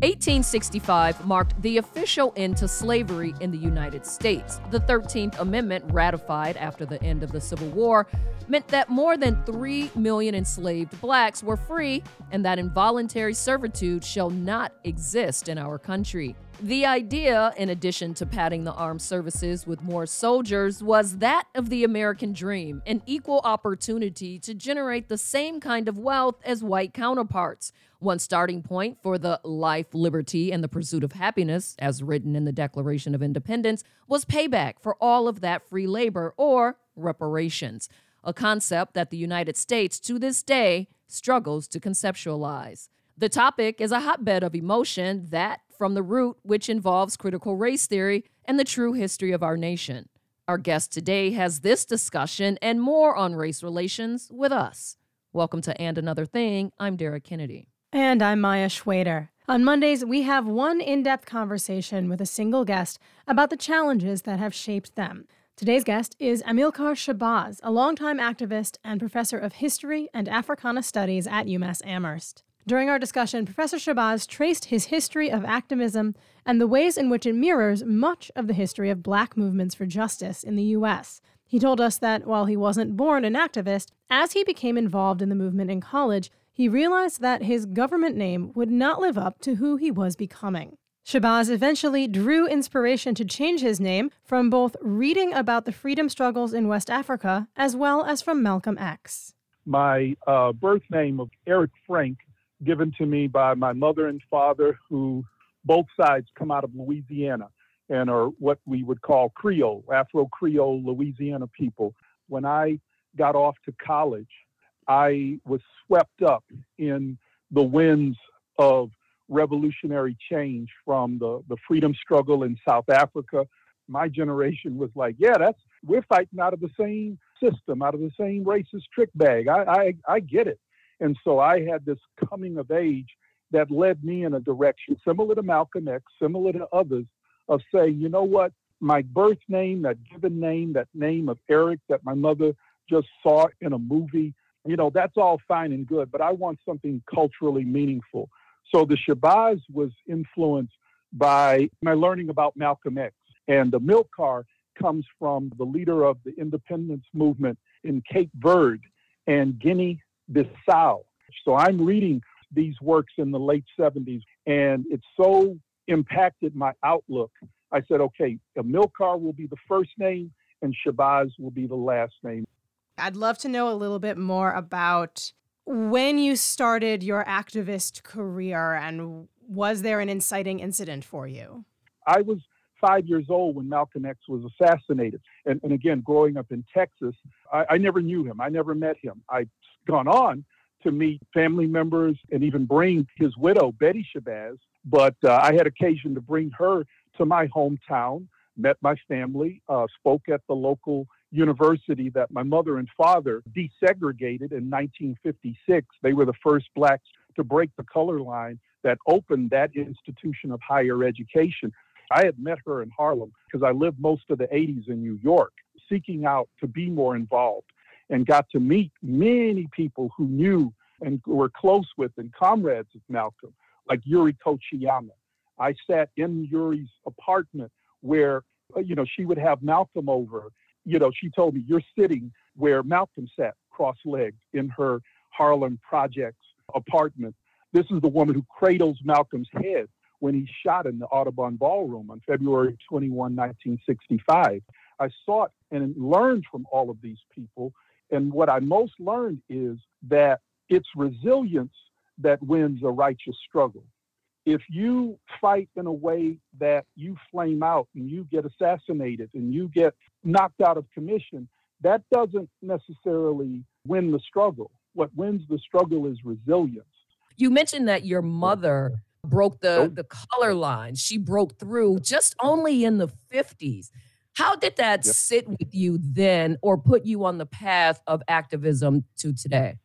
1865 marked the official end to slavery in the United States. The 13th Amendment, ratified after the end of the Civil War, meant that more than 3 million enslaved blacks were free and that involuntary servitude shall not exist in our country. The idea, in addition to padding the armed services with more soldiers, was that of the American dream an equal opportunity to generate the same kind of wealth as white counterparts. One starting point for the life, liberty, and the pursuit of happiness, as written in the Declaration of Independence, was payback for all of that free labor or reparations, a concept that the United States to this day struggles to conceptualize. The topic is a hotbed of emotion that from the root, which involves critical race theory and the true history of our nation. Our guest today has this discussion and more on race relations with us. Welcome to And Another Thing. I'm Dara Kennedy. And I'm Maya Shwayder. On Mondays, we have one in depth conversation with a single guest about the challenges that have shaped them. Today's guest is Amilcar Shabazz, a longtime activist and professor of history and Africana studies at UMass Amherst. During our discussion, Professor Shabazz traced his history of activism and the ways in which it mirrors much of the history of black movements for justice in the U.S. He told us that while he wasn't born an activist, as he became involved in the movement in college, he realized that his government name would not live up to who he was becoming. Shabazz eventually drew inspiration to change his name from both reading about the freedom struggles in West Africa as well as from Malcolm X. My uh, birth name of Eric Frank given to me by my mother and father, who both sides come out of Louisiana and are what we would call Creole, Afro Creole Louisiana people. When I got off to college, I was swept up in the winds of revolutionary change from the, the freedom struggle in South Africa. My generation was like, yeah, that's we're fighting out of the same system, out of the same racist trick bag. I, I, I get it. And so I had this coming of age that led me in a direction similar to Malcolm X, similar to others, of saying, you know what, my birth name, that given name, that name of Eric that my mother just saw in a movie, you know, that's all fine and good, but I want something culturally meaningful. So the Shabazz was influenced by my learning about Malcolm X. And the Amilcar comes from the leader of the independence movement in Cape Verde and Guinea Bissau. So I'm reading these works in the late 70s, and it so impacted my outlook. I said, okay, Amilcar will be the first name, and Shabazz will be the last name. I'd love to know a little bit more about when you started your activist career, and was there an inciting incident for you? I was five years old when Malcolm X was assassinated. And, and again, growing up in Texas, I, I never knew him. I never met him. I gone on to meet family members and even bring his widow, Betty Shabazz. But uh, I had occasion to bring her to my hometown, met my family, uh, spoke at the local university that my mother and father desegregated in 1956. They were the first blacks to break the color line that opened that institution of higher education. I had met her in Harlem because I lived most of the 80s in New York, seeking out to be more involved and got to meet many people who knew and were close with and comrades of Malcolm, like Yuri Kochiyama. I sat in Yuri's apartment where, uh, you know, she would have Malcolm over. You know, she told me, You're sitting where Malcolm sat, cross legged, in her Harlem Projects apartment. This is the woman who cradles Malcolm's head when he's shot in the Audubon Ballroom on February 21, 1965. I sought and learned from all of these people and what I most learned is that it's resilience that wins a righteous struggle. If you fight in a way that you flame out and you get assassinated and you get knocked out of commission, that doesn't necessarily win the struggle. What wins the struggle is resilience. You mentioned that your mother broke the, the color line. She broke through just only in the 50s. How did that yep. sit with you then or put you on the path of activism to today?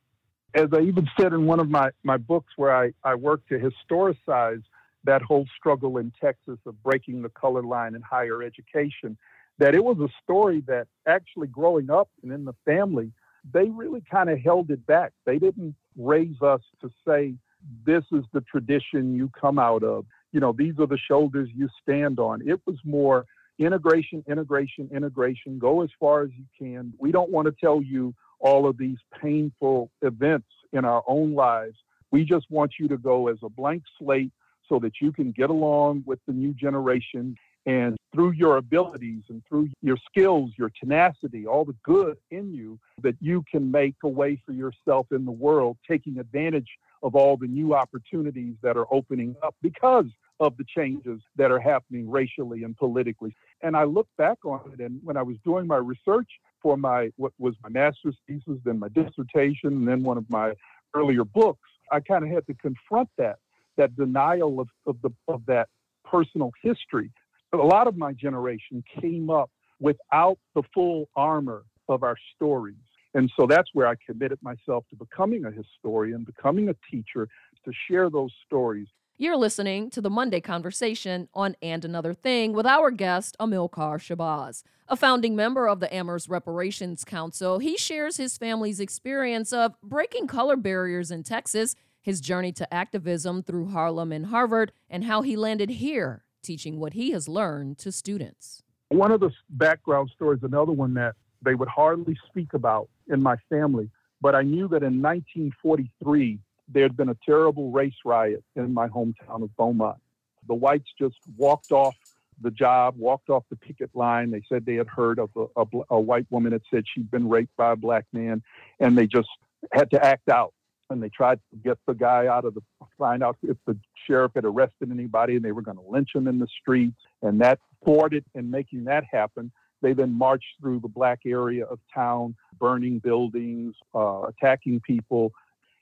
As I even said in one of my, my books where I, I work to historicize that whole struggle in Texas of breaking the color line in higher education, that it was a story that actually growing up and in the family, they really kind of held it back. They didn't raise us to say this is the tradition you come out of. You know, these are the shoulders you stand on. It was more integration, integration, integration. Go as far as you can. We don't want to tell you all of these painful events in our own lives. We just want you to go as a blank slate so that you can get along with the new generation and through your abilities and through your skills, your tenacity, all the good in you, that you can make a way for yourself in the world, taking advantage of all the new opportunities that are opening up because of the changes that are happening racially and politically. And I look back on it, and when I was doing my research for my what was my master's thesis, then my dissertation, and then one of my earlier books, I kind of had to confront that that denial of, of the of that personal history a lot of my generation came up without the full armor of our stories. And so that's where I committed myself to becoming a historian, becoming a teacher, to share those stories. You're listening to the Monday conversation on And Another Thing with our guest, Amilcar Shabazz. A founding member of the Amherst Reparations Council, he shares his family's experience of breaking color barriers in Texas, his journey to activism through Harlem and Harvard, and how he landed here teaching what he has learned to students. One of the background stories, another one that they would hardly speak about in my family, but I knew that in 1943, there had been a terrible race riot in my hometown of Beaumont. The whites just walked off the job, walked off the picket line. They said they had heard of a, a, a white woman that said she'd been raped by a black man, and they just had to act out and they tried to get the guy out of the find out if the sheriff had arrested anybody and they were going to lynch him in the streets and that thwarted in making that happen they then marched through the black area of town burning buildings uh, attacking people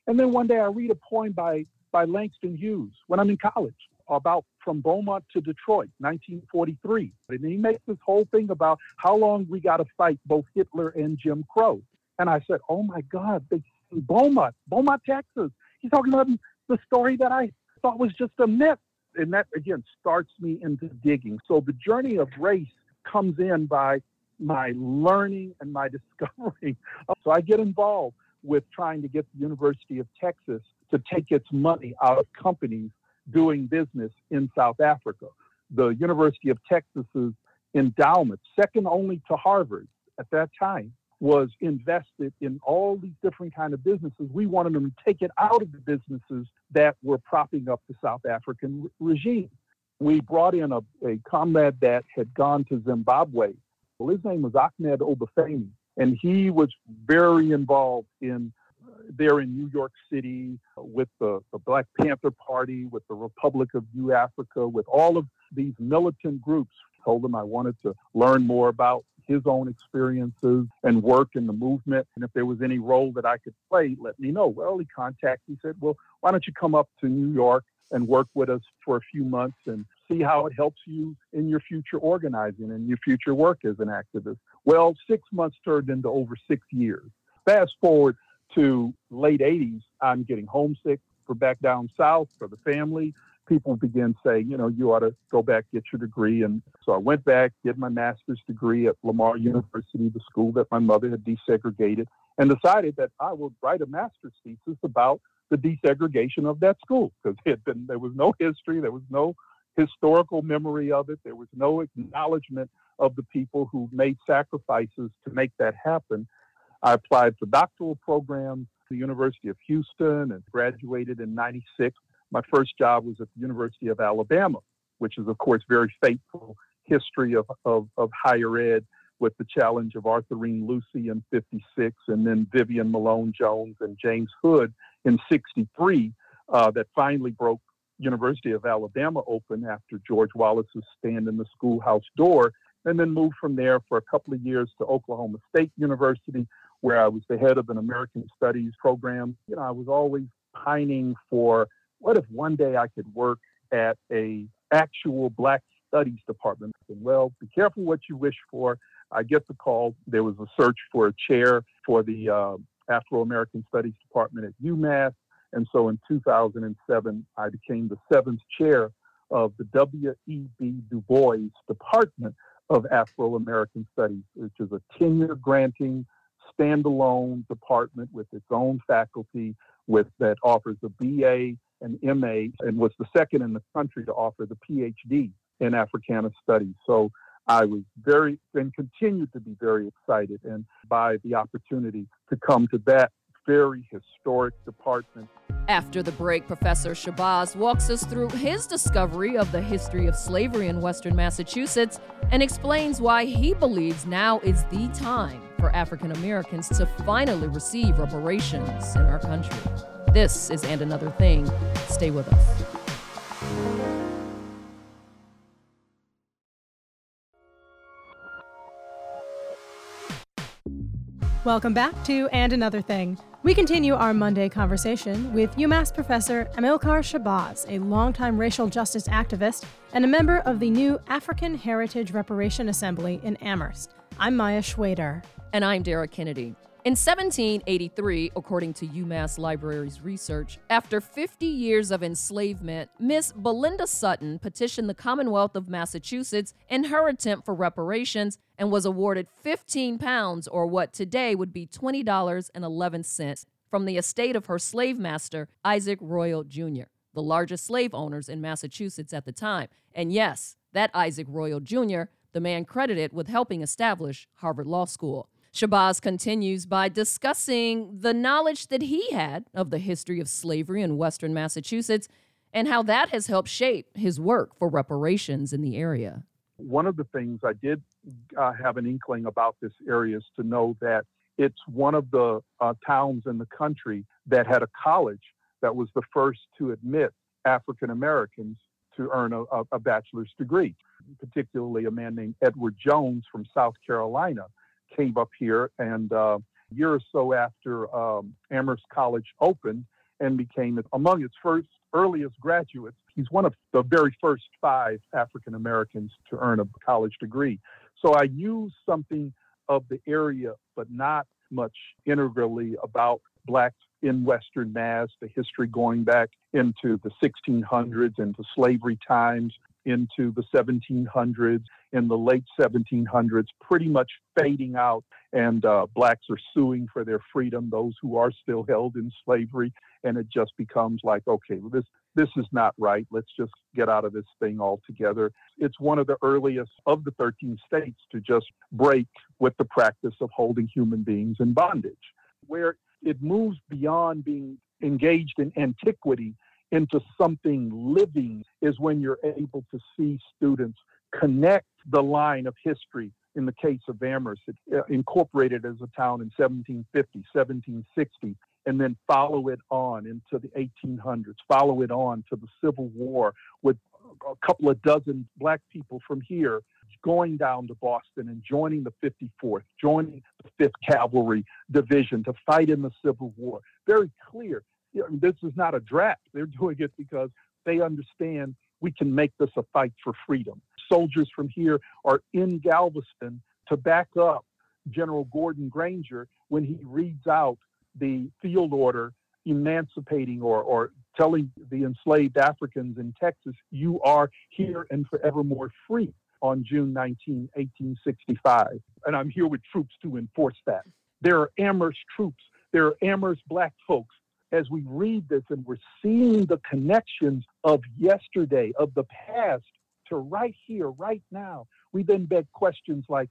and then one day i read a poem by by langston hughes when i'm in college about from beaumont to detroit 1943 and he makes this whole thing about how long we got to fight both hitler and jim crow and i said oh my god they Beaumont, Beaumont, Texas. He's talking about the story that I thought was just a myth. And that, again, starts me into digging. So the journey of race comes in by my learning and my discovering. So I get involved with trying to get the University of Texas to take its money out of companies doing business in South Africa. The University of Texas's endowment, second only to Harvard at that time, was invested in all these different kind of businesses. We wanted them to take it out of the businesses that were propping up the South African re- regime. We brought in a, a comrade that had gone to Zimbabwe. Well, his name was Ahmed Obafemi, and he was very involved in uh, there in New York City with the, the Black Panther Party, with the Republic of New Africa, with all of these militant groups. Told him I wanted to learn more about his own experiences and work in the movement. And if there was any role that I could play, let me know. Well, he contacted me, said, Well, why don't you come up to New York and work with us for a few months and see how it helps you in your future organizing and your future work as an activist? Well, six months turned into over six years. Fast forward to late 80s, I'm getting homesick for back down south for the family people begin saying, you know, you ought to go back, get your degree. And so I went back, did my master's degree at Lamar University, the school that my mother had desegregated, and decided that I would write a master's thesis about the desegregation of that school because been there was no history, there was no historical memory of it, there was no acknowledgement of the people who made sacrifices to make that happen. I applied for doctoral programs at the University of Houston and graduated in 96 my first job was at the University of Alabama, which is, of course, very faithful history of, of, of higher ed with the challenge of Autherine Lucy in 56 and then Vivian Malone Jones and James Hood in 63 uh, that finally broke University of Alabama open after George Wallace's stand in the schoolhouse door and then moved from there for a couple of years to Oklahoma State University where I was the head of an American Studies program. You know, I was always pining for what if one day I could work at a actual black studies department? And well, be careful what you wish for. I get the call. There was a search for a chair for the uh, Afro American Studies Department at UMass. And so in 2007, I became the seventh chair of the W.E.B. Du Bois Department of Afro American Studies, which is a tenure granting, standalone department with its own faculty with that offers a BA an MA and was the second in the country to offer the PhD in Africana Studies. So I was very and continue to be very excited and by the opportunity to come to that very historic department. After the break, Professor Shabazz walks us through his discovery of the history of slavery in Western Massachusetts and explains why he believes now is the time for African Americans to finally receive reparations in our country. This is And Another Thing. Stay with us. Welcome back to And Another Thing. We continue our Monday conversation with UMass professor Amilcar Shabazz, a longtime racial justice activist and a member of the new African Heritage Reparation Assembly in Amherst. I'm Maya Shwayder. And I'm Dara Kennedy. In 1783, according to UMass Library's research, after 50 years of enslavement, Miss Belinda Sutton petitioned the Commonwealth of Massachusetts in her attempt for reparations and was awarded 15 pounds, or what today would be $20.11, from the estate of her slave master, Isaac Royall Jr., the largest slave owners in Massachusetts at the time. And yes, that Isaac Royall Jr., the man credited with helping establish Harvard Law School. Shabazz continues by discussing the knowledge that he had of the history of slavery in Western Massachusetts and how that has helped shape his work for reparations in the area. One of the things I did uh, have an inkling about this area is to know that it's one of the uh, towns in the country that had a college that was the first to admit African Americans to earn a, a, bachelor's degree, particularly a man named Edward Jones from South Carolina came up here, and uh, a year or so after um, Amherst College opened and became among its first earliest graduates. He's one of the very first five African Americans to earn a college degree. So I use something of the area, but not much integrally about blacks in Western Mass, the history going back into the 1600s, into slavery times, into the 1700s, in the late 1700s, pretty much fading out, and uh, blacks are suing for their freedom, those who are still held in slavery, and it just becomes like, okay, this this is not right. Let's just get out of this thing altogether. It's one of the earliest of the 13 states to just break with the practice of holding human beings in bondage, where it moves beyond being engaged in antiquity into something living is when you're able to see students connect the line of history. In the case of Amherst, it uh, incorporated as a town in 1750, 1760, and then follow it on into the 1800s, follow it on to the Civil War with a couple of dozen black people from here going down to Boston and joining the 54th, joining the 5th Cavalry Division to fight in the Civil War. Very clear you know, this is not a draft. They're doing it because they understand we can make this a fight for freedom. Soldiers from here are in Galveston to back up General Gordon Granger when he reads out the field order emancipating or, or telling the enslaved Africans in Texas, you are here and forevermore free on June 19, 1865. And I'm here with troops to enforce that. There are Amherst troops, there are Amherst black folks, as we read this and we're seeing the connections of yesterday, of the past, to right here, right now, we then beg questions like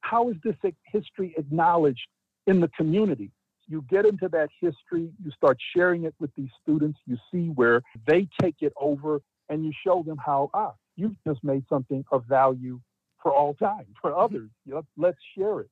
how is this history acknowledged in the community? You get into that history, you start sharing it with these students, you see where they take it over, and you show them how, ah, you've just made something of value for all time, for mm-hmm. others. Let's share it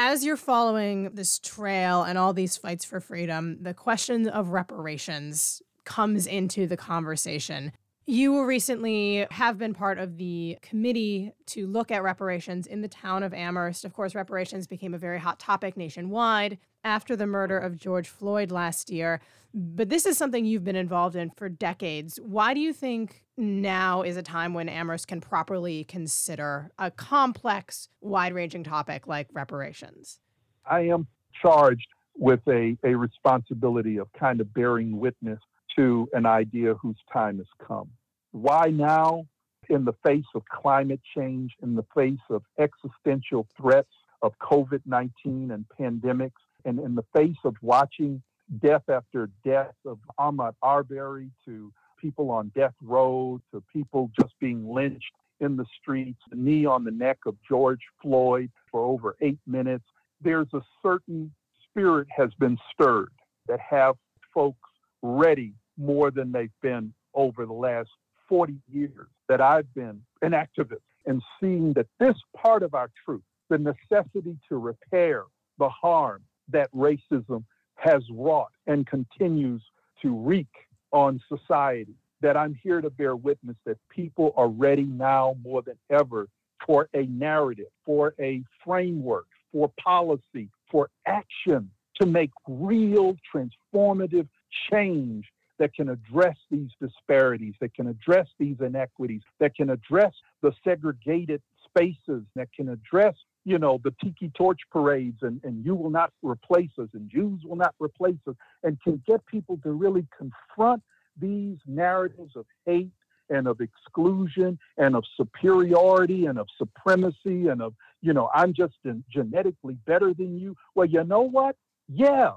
as you're following this trail and all these fights for freedom, the question of reparations comes into the conversation. You recently have been part of the committee to look at reparations in the town of Amherst. Of course, reparations became a very hot topic nationwide after the murder of George Floyd last year. But this is something you've been involved in for decades. Why do you think now is a time when Amherst can properly consider a complex, wide ranging topic like reparations? I am charged with a, a responsibility of kind of bearing witness to an idea whose time has come. Why now? In the face of climate change, in the face of existential threats of COVID 19 and pandemics, and in the face of watching death after death of Ahmaud Arbery to people on death row to people just being lynched in the streets, the knee on the neck of George Floyd for over eight minutes. There's a certain spirit has been stirred that have folks ready more than they've been over the last 40 years that I've been an activist and seeing that this part of our truth, the necessity to repair the harm that racism has wrought and continues to wreak on society, that I'm here to bear witness that people are ready now more than ever for a narrative, for a framework, for policy, for action to make real transformative change that can address these disparities, that can address these inequities, that can address the segregated spaces, that can address, you know, the tiki torch parades and, and you will not replace us and Jews will not replace us, and can get people to really confront these narratives of hate and of exclusion and of superiority and of supremacy and of, you know, I'm just genetically better than you. Well, you know what? Yeah,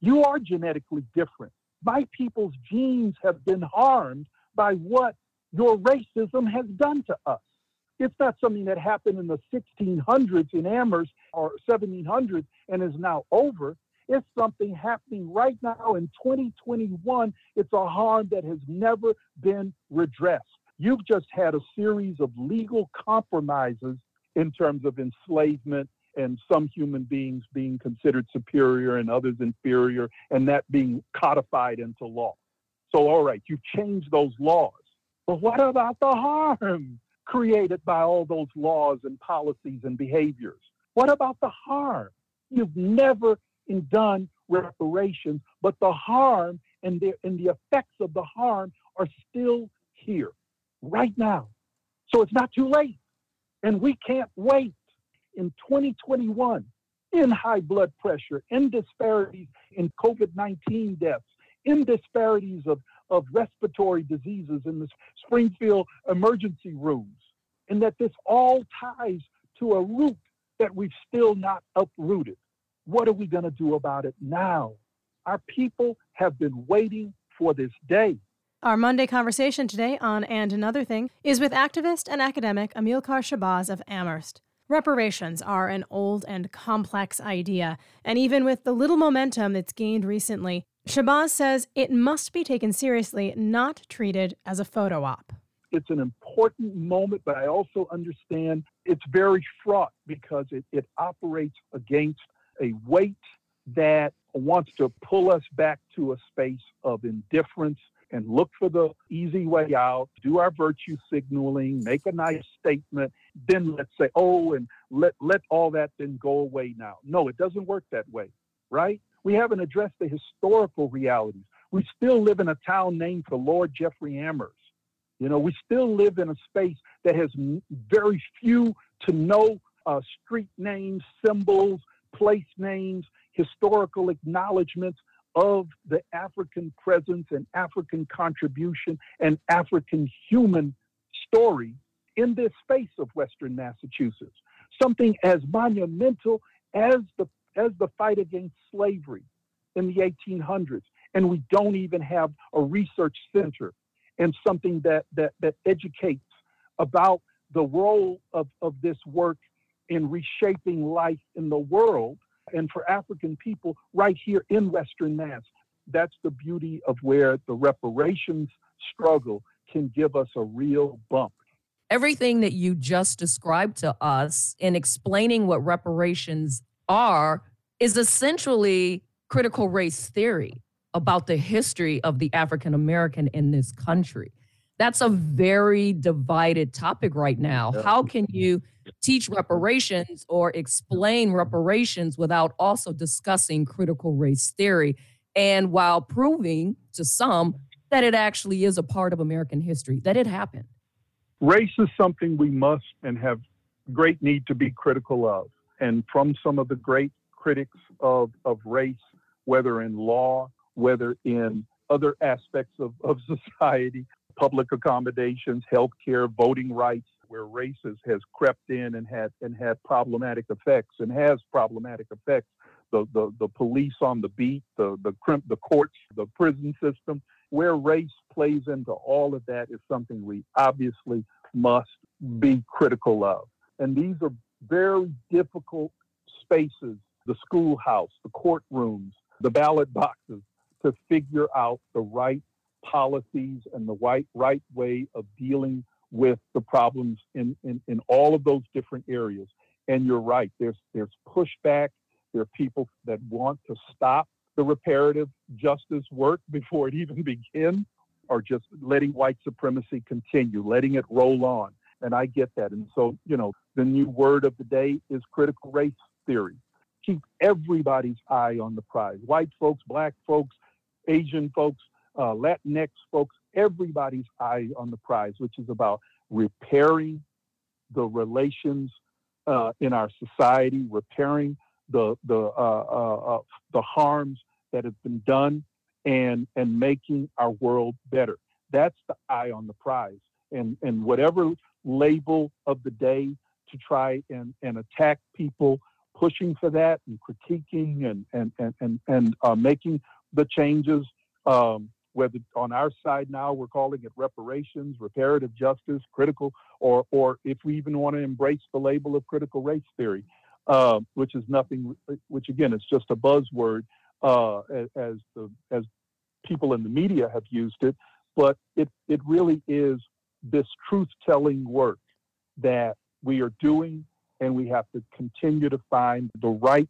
you are genetically different. My people's genes have been harmed by what your racism has done to us. It's not something that happened in the 1600s in Amherst or 1700s and is now over. It's something happening right now in 2021. It's a harm that has never been redressed. You've just had a series of legal compromises in terms of enslavement and some human beings being considered superior and others inferior, and that being codified into law. So, all right, you've changed those laws. But what about the harm created by all those laws and policies and behaviors? What about the harm? You've never done reparations, but the harm and the, and the effects of the harm are still here right now. So it's not too late. And we can't wait in 2021 in high blood pressure, in disparities in COVID 19 deaths, in disparities of, of respiratory diseases in the Springfield emergency rooms, and that this all ties to a root that we've still not uprooted. What are we going to do about it now? Our people have been waiting for this day. Our Monday conversation today on And Another Thing is with activist and academic Amilcar Shabazz of Amherst. Reparations are an old and complex idea, and even with the little momentum that's gained recently, Shabazz says it must be taken seriously, not treated as a photo op. It's an important moment, but I also understand it's very fraught because it, it operates against a weight that wants to pull us back to a space of indifference and look for the easy way out, do our virtue signaling, make a nice statement, then let's say, oh, and let, let all that then go away now. No, it doesn't work that way, right? We haven't addressed the historical realities. We still live in a town named for Lord Jeffrey Amherst. You know, we still live in a space that has very few to no uh, street names, symbols, place names, historical acknowledgments of the African presence and African contribution and African human story in this space of Western Massachusetts. Something as monumental as the, as the fight against slavery in the 1800s. And we don't even have a research center and something that, that, that educates about the role of, of this work in reshaping life in the world and for African people right here in Western Mass. That's the beauty of where the reparations struggle can give us a real bump. Everything that you just described to us in explaining what reparations are is essentially critical race theory about the history of the African American in this country. That's a very divided topic right now. How can you teach reparations or explain reparations without also discussing critical race theory and while proving to some that it actually is a part of American history, that it happened. Race is something we must and have great need to be critical of. And from some of the great critics of, of race, whether in law, whether in other aspects of, of society, public accommodations, healthcare, voting rights, where races has crept in and had and had problematic effects and has problematic effects. the, the, the police on the beat, the, the, the courts, the prison system. Where race plays into all of that is something we obviously must be critical of. And these are very difficult spaces the schoolhouse, the courtrooms, the ballot boxes to figure out the right policies and the right, right way of dealing with the problems in, in, in all of those different areas. And you're right, there's, there's pushback. There are people that want to stop the reparative justice work before it even begins, or just letting white supremacy continue, letting it roll on. And I get that. And so, you know, the new word of the day is critical race theory. Keep everybody's eye on the prize. White folks, black folks, Asian folks, uh, Latinx folks, everybody's eye on the prize, which is about repairing the relations uh, in our society, repairing the the uh, uh, uh, the harms that have been done, and and making our world better. That's the eye on the prize, and and whatever label of the day to try and and attack people pushing for that and critiquing and and and and, and uh, making the changes. Um, whether on our side now we're calling it reparations, reparative justice, critical, or or if we even want to embrace the label of critical race theory, uh, which is nothing, which again is just a buzzword uh, as the as people in the media have used it, but it it really is this truth telling work that we are doing, and we have to continue to find the right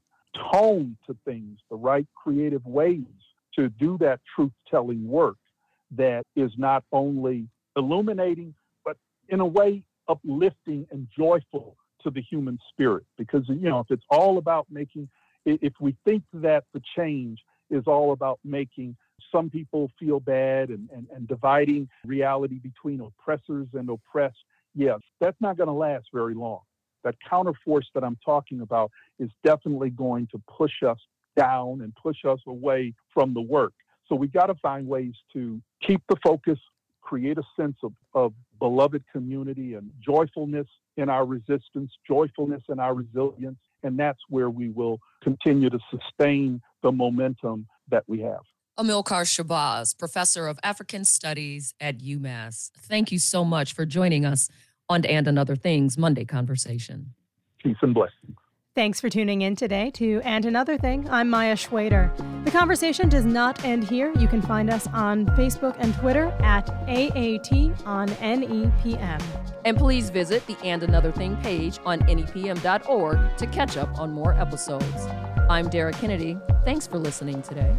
tone to things, the right creative ways to do that truth telling work that is not only illuminating, but in a way uplifting and joyful to the human spirit. Because, you know, if it's all about making, if we think that the change is all about making some people feel bad and, and, and dividing reality between oppressors and oppressed, yes, that's not going to last very long. That counterforce that I'm talking about is definitely going to push us down and push us away from the work. So we got to find ways to keep the focus, create a sense of, of beloved community and joyfulness in our resistance, joyfulness in our resilience. And that's where we will continue to sustain the momentum that we have. Amilcar Shabazz, professor of African Studies at UMass. Thank you so much for joining us on And and Other Things Monday Conversation. Peace and blessings. Thanks for tuning in today to And Another Thing. I'm Maya Shwayder. The conversation does not end here. You can find us on Facebook and Twitter at AAT on NEPM. And please visit the And Another Thing page on NEPM.org to catch up on more episodes. I'm Dara Kennedy. Thanks for listening today.